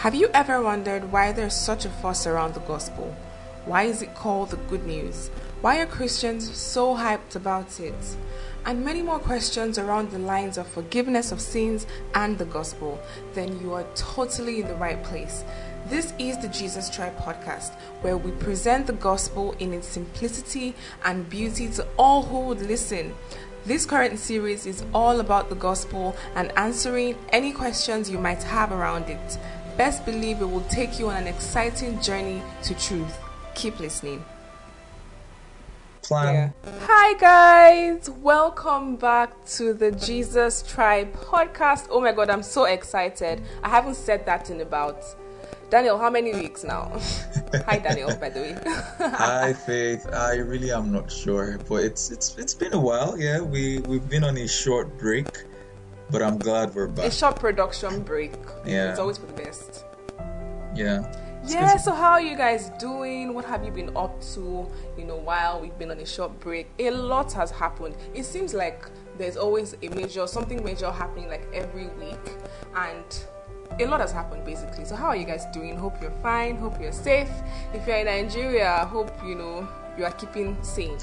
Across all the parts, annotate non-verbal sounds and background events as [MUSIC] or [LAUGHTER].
Have you ever wondered why there's such a fuss around the gospel? Why is it called the good news? Why are Christians so hyped about it? And many more questions around the lines of forgiveness of sins and the gospel, then you are totally in the right place. This is the Jesus Tribe podcast, where we present the gospel in its simplicity and beauty to all who would listen. This current series is all about the gospel and answering any questions you might have around it best believe it will take you on an exciting journey to truth. Keep listening. Plan. Yeah. Hi, guys. Welcome back to the Jesus Tribe podcast. Oh my God, I'm so excited. I haven't said that in about. Daniel, how many weeks now? [LAUGHS] Hi, Daniel. By the way. [LAUGHS] Hi, Faith. I really am not sure, but it's it's it's been a while. Yeah, we we've been on a short break but I'm glad we're back. A short production break. Yeah. It's always for the best. Yeah. yeah, so how are you guys doing? What have you been up to, you know, while we've been on a short break? A lot has happened. It seems like there's always a major, something major happening like every week. And a lot has happened basically. So how are you guys doing? Hope you're fine. Hope you're safe. If you're in Nigeria, hope you know you are keeping sane. [LAUGHS]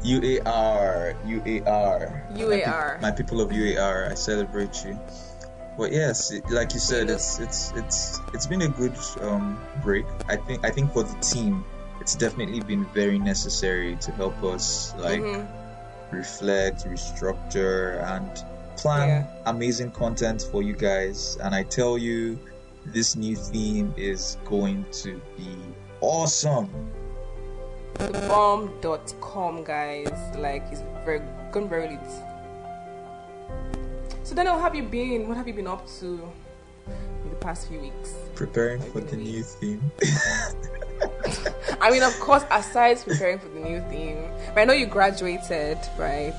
UAR, UAR. UAR. My, my, people of UAR, I celebrate you. But yes, it, like you said, it's it's it's it's been a good um, break. I think I think for the team, it's definitely been very necessary to help us like mm-hmm. reflect, restructure, and plan yeah. amazing content for you guys. And I tell you, this new theme is going to be awesome. thebomb.com guys. Like it's very gone very lit. So then how have you been? What have you been up to in the past few weeks? Preparing for the new theme. [LAUGHS] I mean of course aside preparing for the new theme but i know you graduated right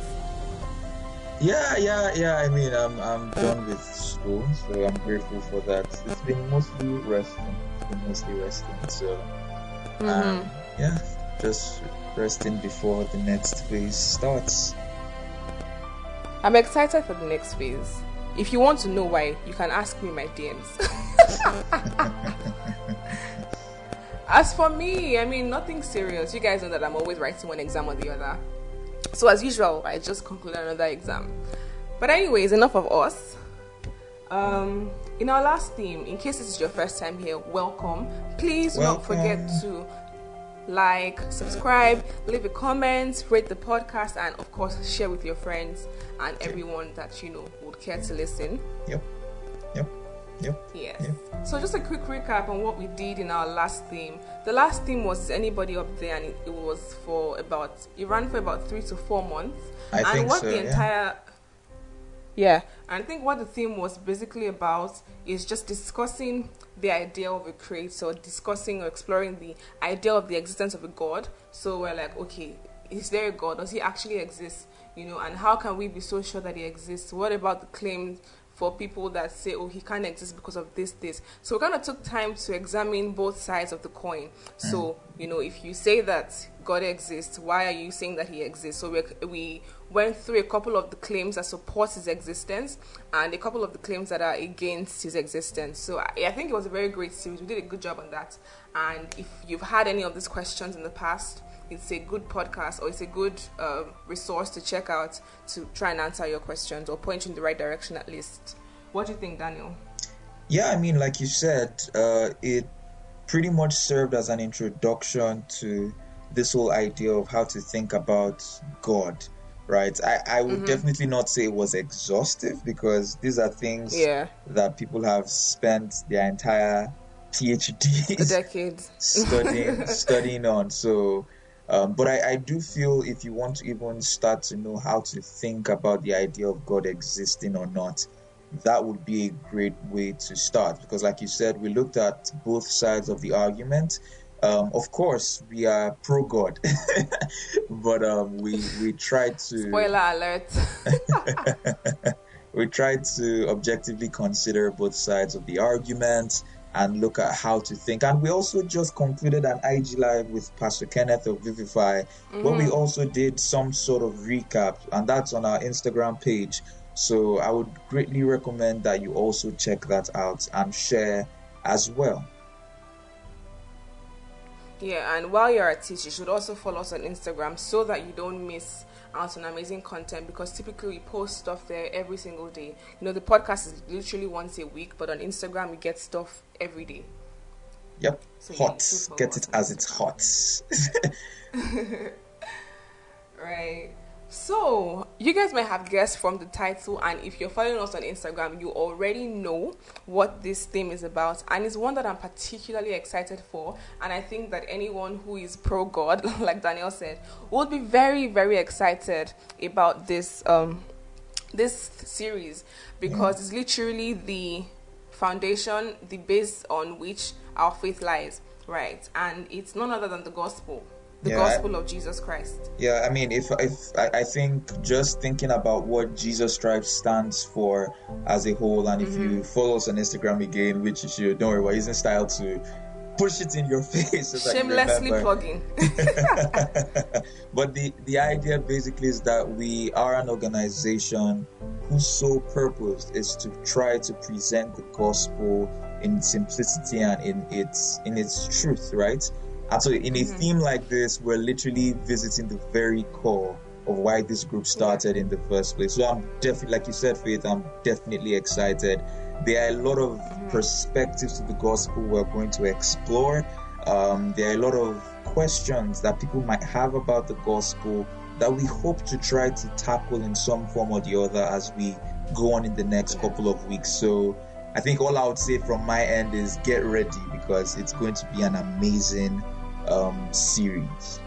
yeah yeah yeah i mean i'm i'm done with school so i'm grateful for that it's been mostly resting it's been mostly resting so mm-hmm. um, yeah just resting before the next phase starts. I'm excited for the next phase. If you want to know why, you can ask me my DMs. [LAUGHS] as for me, I mean, nothing serious. You guys know that I'm always writing one exam or the other. So, as usual, I just concluded another exam. But, anyways, enough of us. Um, in our last theme, in case this is your first time here, welcome. Please welcome. not forget to like, subscribe, leave a comment, rate the podcast, and of course, share with your friends and everyone that you know would care to listen. Yep. Yep. Yep. Yes. Yep. So, just a quick recap on what we did in our last theme. The last theme was anybody up there, and it, it was for about it ran for about three to four months. I and think what so, the yeah. entire yeah, and I think what the theme was basically about is just discussing the idea of a creator, discussing or exploring the idea of the existence of a God. So we're like, okay, is there a God? Does he actually exist? You know, and how can we be so sure that he exists? What about the claims for people that say, oh, he can't exist because of this, this. So we kind of took time to examine both sides of the coin. So, mm. you know, if you say that God exists, why are you saying that he exists? So we, we went through a couple of the claims that support his existence and a couple of the claims that are against his existence. So I, I think it was a very great series. We did a good job on that. And if you've had any of these questions in the past, it's a good podcast or it's a good uh, resource to check out to try and answer your questions or point you in the right direction at least. What do you think, Daniel? Yeah, I mean, like you said, uh, it pretty much served as an introduction to this whole idea of how to think about God, right? I, I would mm-hmm. definitely not say it was exhaustive because these are things yeah. that people have spent their entire PhD decades [LAUGHS] studying studying on. So um, but I, I do feel if you want to even start to know how to think about the idea of God existing or not, that would be a great way to start. Because, like you said, we looked at both sides of the argument. Um, of course, we are pro God, [LAUGHS] but um, we we try to spoiler alert. [LAUGHS] we try to objectively consider both sides of the argument and look at how to think. And we also just concluded an IG live with Pastor Kenneth of Vivify, mm-hmm. where we mm-hmm. also did some sort of recap, and that's on our Instagram page. So I would greatly recommend that you also check that out and share as well. Yeah, and while you're at it, you should also follow us on Instagram so that you don't miss out on amazing content because typically we post stuff there every single day. You know, the podcast is literally once a week, but on Instagram we get stuff every day. Yep. So hot. Get it as it's hot. [LAUGHS] right. So, you guys might have guessed from the title, and if you're following us on Instagram, you already know what this theme is about, and it's one that I'm particularly excited for. And I think that anyone who is pro God, [LAUGHS] like Daniel said, will be very, very excited about this um, this series because it's literally the foundation, the base on which our faith lies, right? And it's none other than the gospel the yeah, gospel of Jesus Christ. Yeah, I mean, if if I, I think just thinking about what Jesus Christ stands for as a whole, and mm-hmm. if you mm-hmm. follow us on Instagram again, which you should, don't worry, we're using style to push it in your [LAUGHS] face. So Shamelessly plugging. [LAUGHS] [LAUGHS] but the the idea basically is that we are an organization whose sole purpose is to try to present the gospel in simplicity and in its in its truth, right? And so, in a mm-hmm. theme like this, we're literally visiting the very core of why this group started in the first place. So, I'm definitely, like you said, Faith, I'm definitely excited. There are a lot of mm-hmm. perspectives to the gospel we're going to explore. Um, there are a lot of questions that people might have about the gospel that we hope to try to tackle in some form or the other as we go on in the next couple of weeks. So, I think all I would say from my end is get ready because it's going to be an amazing um, series.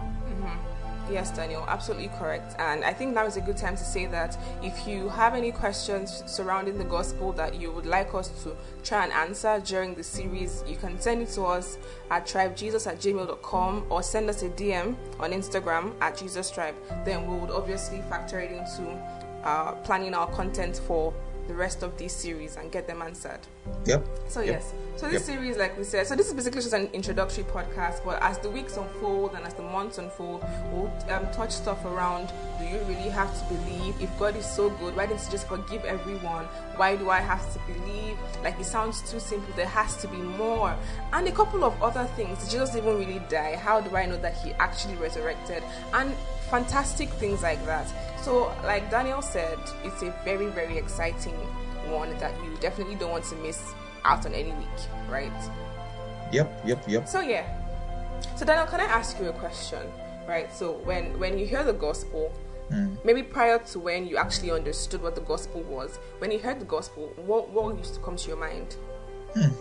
Mm-hmm. Yes, Daniel, absolutely correct. And I think now is a good time to say that if you have any questions surrounding the gospel that you would like us to try and answer during the series, you can send it to us at tribejesus at gmail.com or send us a DM on Instagram at Jesus Tribe. Then we would obviously factor it into uh, planning our content for the rest of this series and get them answered. Yep. So yep. yes. So this yep. series, like we said, so this is basically just an introductory podcast. But as the weeks unfold and as the months unfold, we'll um, touch stuff around: Do you really have to believe? If God is so good, why didn't He just forgive everyone? Why do I have to believe? Like it sounds too simple. There has to be more, and a couple of other things. Did Jesus even really die? How do I know that He actually resurrected? And fantastic things like that. So, like Daniel said, it's a very, very exciting one that you definitely don't want to miss out on any week, right? Yep, yep, yep. So yeah. So Daniel, can I ask you a question? Right. So when when you hear the gospel, mm. maybe prior to when you actually understood what the gospel was, when you heard the gospel, what what used to come to your mind? Hmm.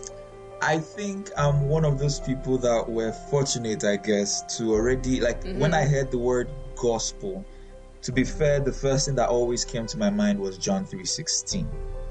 I think I'm one of those people that were fortunate, I guess, to already like mm-hmm. when I heard the word gospel. To be fair, the first thing that always came to my mind was John three sixteen,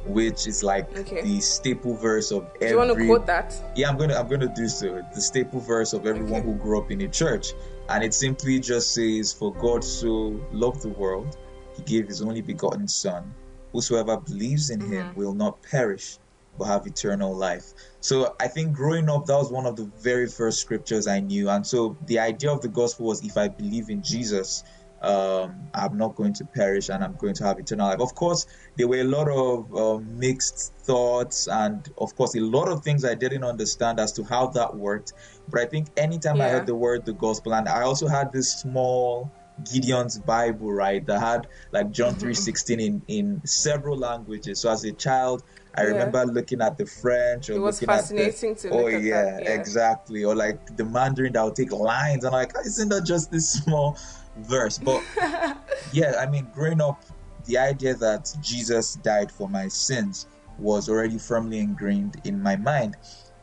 which is like okay. the staple verse of every. Do you want to quote that? Yeah, I'm gonna I'm gonna do so. The staple verse of everyone okay. who grew up in a church, and it simply just says, "For God so loved the world, He gave His only begotten Son. Whosoever believes in mm-hmm. Him will not perish, but have eternal life." So I think growing up, that was one of the very first scriptures I knew. And so the idea of the gospel was if I believe in Jesus, um, I'm not going to perish and I'm going to have eternal life. Of course, there were a lot of uh, mixed thoughts and, of course, a lot of things I didn't understand as to how that worked. But I think anytime yeah. I heard the word the gospel, and I also had this small Gideon's Bible, right, that had like John mm-hmm. three sixteen in in several languages. So as a child, I yeah. remember looking at the French or it was looking fascinating at the, oh yeah, that, yeah, exactly or like the Mandarin that would take lines and I'm like isn't that just this [LAUGHS] small verse but [LAUGHS] yeah I mean growing up the idea that Jesus died for my sins was already firmly ingrained in my mind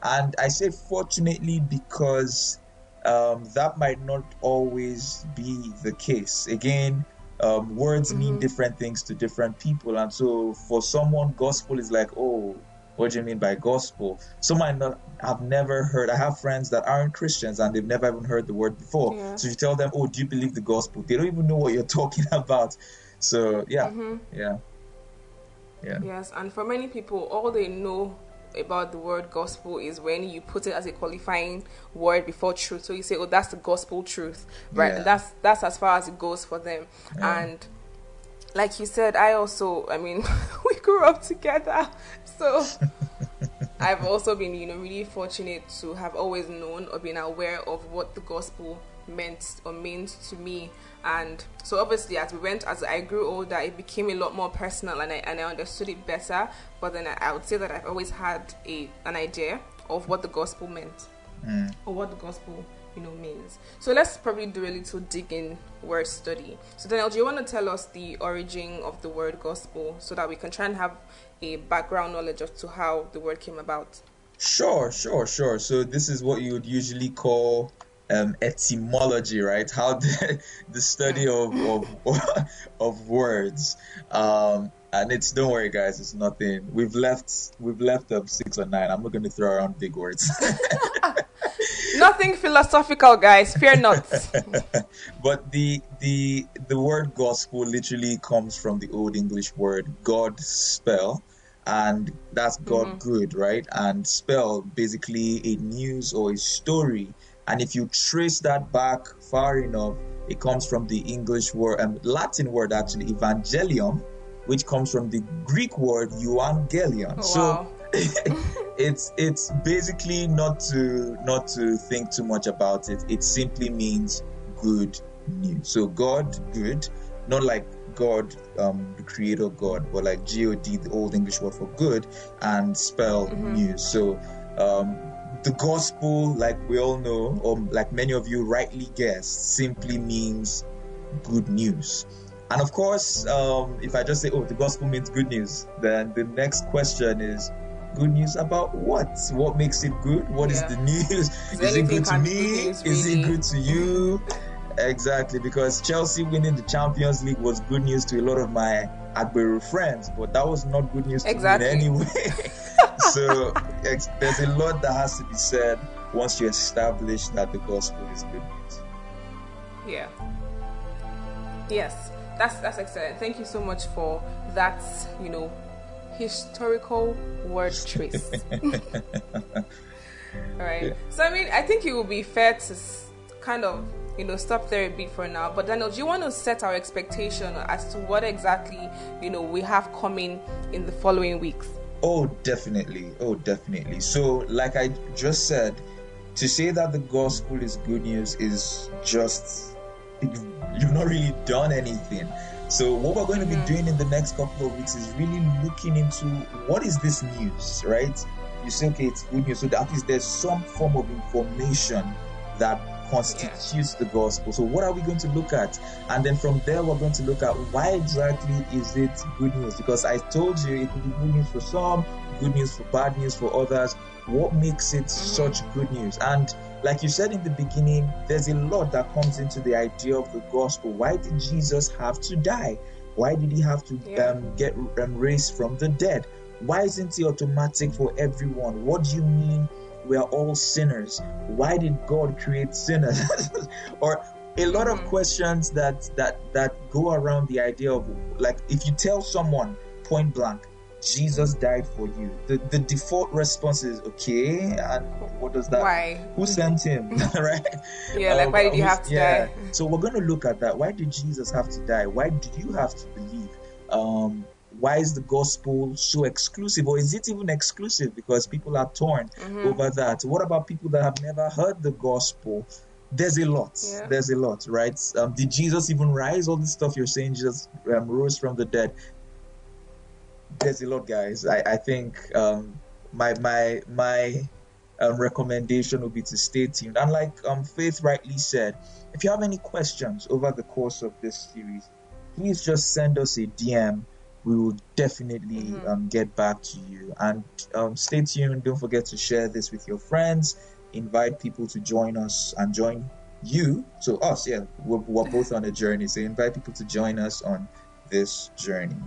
and I say fortunately because um, that might not always be the case again um, words mm-hmm. mean different things to different people. And so for someone, gospel is like, oh, what do you mean by gospel? Some might not have never heard. I have friends that aren't Christians and they've never even heard the word before. Yeah. So you tell them, oh, do you believe the gospel? They don't even know what you're [LAUGHS] talking about. So yeah, mm-hmm. yeah, yeah. Yes, and for many people, all they know about the word gospel is when you put it as a qualifying word before truth. So you say, "Oh, that's the gospel truth," right? Yeah. that's that's as far as it goes for them. Yeah. And like you said, I also, I mean, [LAUGHS] grew up together. [LAUGHS] So [LAUGHS] I've also been, you know, really fortunate to have always known or been aware of what the gospel meant or means to me. And so obviously as we went, as I grew older, it became a lot more personal and I, and I understood it better. But then I, I would say that I've always had a, an idea of what the gospel meant Mm. or what the gospel you know means. So let's probably do a little digging word study. So Daniel, do you want to tell us the origin of the word gospel so that we can try and have a background knowledge of to how the word came about? Sure, sure, sure. So this is what you would usually call um, etymology, right? How [LAUGHS] the, the study of of, [LAUGHS] of words. Um, and it's don't worry, guys, it's nothing. We've left we've left up six or nine. I'm not going to throw around big words. [LAUGHS] Nothing philosophical, guys. Fear not. [LAUGHS] but the the the word gospel literally comes from the old English word God spell, and that's God good, right? And spell basically a news or a story. And if you trace that back far enough, it comes from the English word, um, Latin word actually, evangelium, which comes from the Greek word euangelion. Oh, so wow. [LAUGHS] it's it's basically not to not to think too much about it. It simply means good news. So God good, not like God, um, the creator God, but like God, the old English word for good, and spell news. So um, the gospel, like we all know, or like many of you rightly guessed, simply means good news. And of course, um, if I just say, oh, the gospel means good news, then the next question is, good news about what? What makes it good? What is Yeah. the news? Is, it good to me? news, Is it good to you? Exactly, because Chelsea winning the Champions League was good news to a lot of my Agbero friends, but that was not good news to me in any [LAUGHS] way. so there's a lot that has to be said once you establish that the gospel is good news. Yeah. Yes, that's that's excellent. Thank you so much for that. You know, historical word trace. [LAUGHS] All right. So I mean, I think it would be fair to kind of you know stop there a bit for now. But Daniel, do you want to set our expectation as to what exactly you know we have coming in the following weeks? Oh, definitely. Oh, definitely. So, like I just said, to say that the gospel is good news is just you've, you've not really done anything. So, what we're going to be mm-hmm. doing in the next couple of weeks is really looking into what is this news, right? You say, okay, it's good news. So, that is there's some form of information that constitutes the gospel. So, what are we going to look at? And then from there, we're going to look at why exactly is it good news? Because I told you it could be good news for some, good news for bad news for others. What makes it mm-hmm. such good news? And like you said in the beginning, there's a lot that comes into the idea of the gospel. Why did Jesus have to die? Why did he have to Yeah. um, get um, raised from the dead? Why isn't he automatic for everyone? What do you mean we are all sinners? Why did God create sinners? [LAUGHS] or a lot of questions that that that go around the idea of like if you tell someone point blank Jesus died for you. The the default response is okay, and what does that? Why? Who sent him? [LAUGHS] [LAUGHS] right? Yeah, like Um, why did you have to yeah. die? So we're going to look at that. Why did Jesus have to die? Why do you have to believe? Um, why is the gospel so exclusive, or is it even exclusive? Because people are torn Mm-hmm. over that. What about people that have never heard the gospel? There's a lot. Yeah. There's a lot, right? Um, did Jesus even rise? All this stuff you're saying, Jesus um, rose from the dead. There's a lot, guys. I, I think um, my my my um, recommendation would be to stay tuned. And like um, Faith rightly said, if you have any questions over the course of this series, please just send us a DM. We will definitely um, get back to you. And um, stay tuned. Don't forget to share this with your friends. Invite people to join us and join you. So us, yeah, we're, we're both on a journey. So invite people to join us on this journey.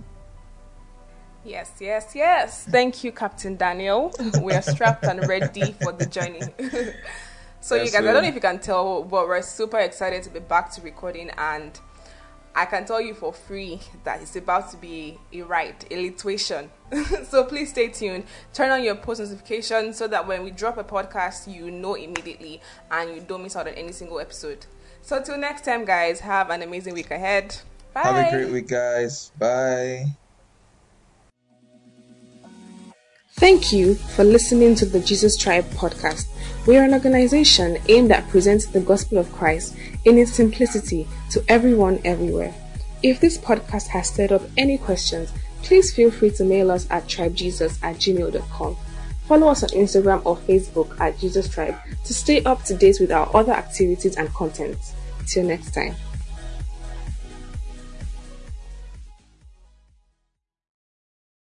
Yes, yes, yes. Thank you, Captain Daniel. We are strapped and ready for the journey. [LAUGHS] so, Yes, you guys, I don't know if you can tell, but we're super excited to be back to recording, and I can tell you for free that it's about to be a ride, a lituation. [LAUGHS] so, please stay tuned. Turn on your post notifications so that when we drop a podcast, you know immediately and you don't miss out on any single episode. So, till next time, guys, have an amazing week ahead. Bye. Have a great week, guys. Bye. Thank you for listening to the Jesus Tribe podcast. We are an organization aimed at presenting the gospel of Christ in its simplicity to everyone everywhere. If this podcast has stirred up any questions, please feel free to mail us at tribejesus at gmail.com. Follow us on Instagram or Facebook at Jesus Tribe to stay up to date with our other activities and content. Till next time.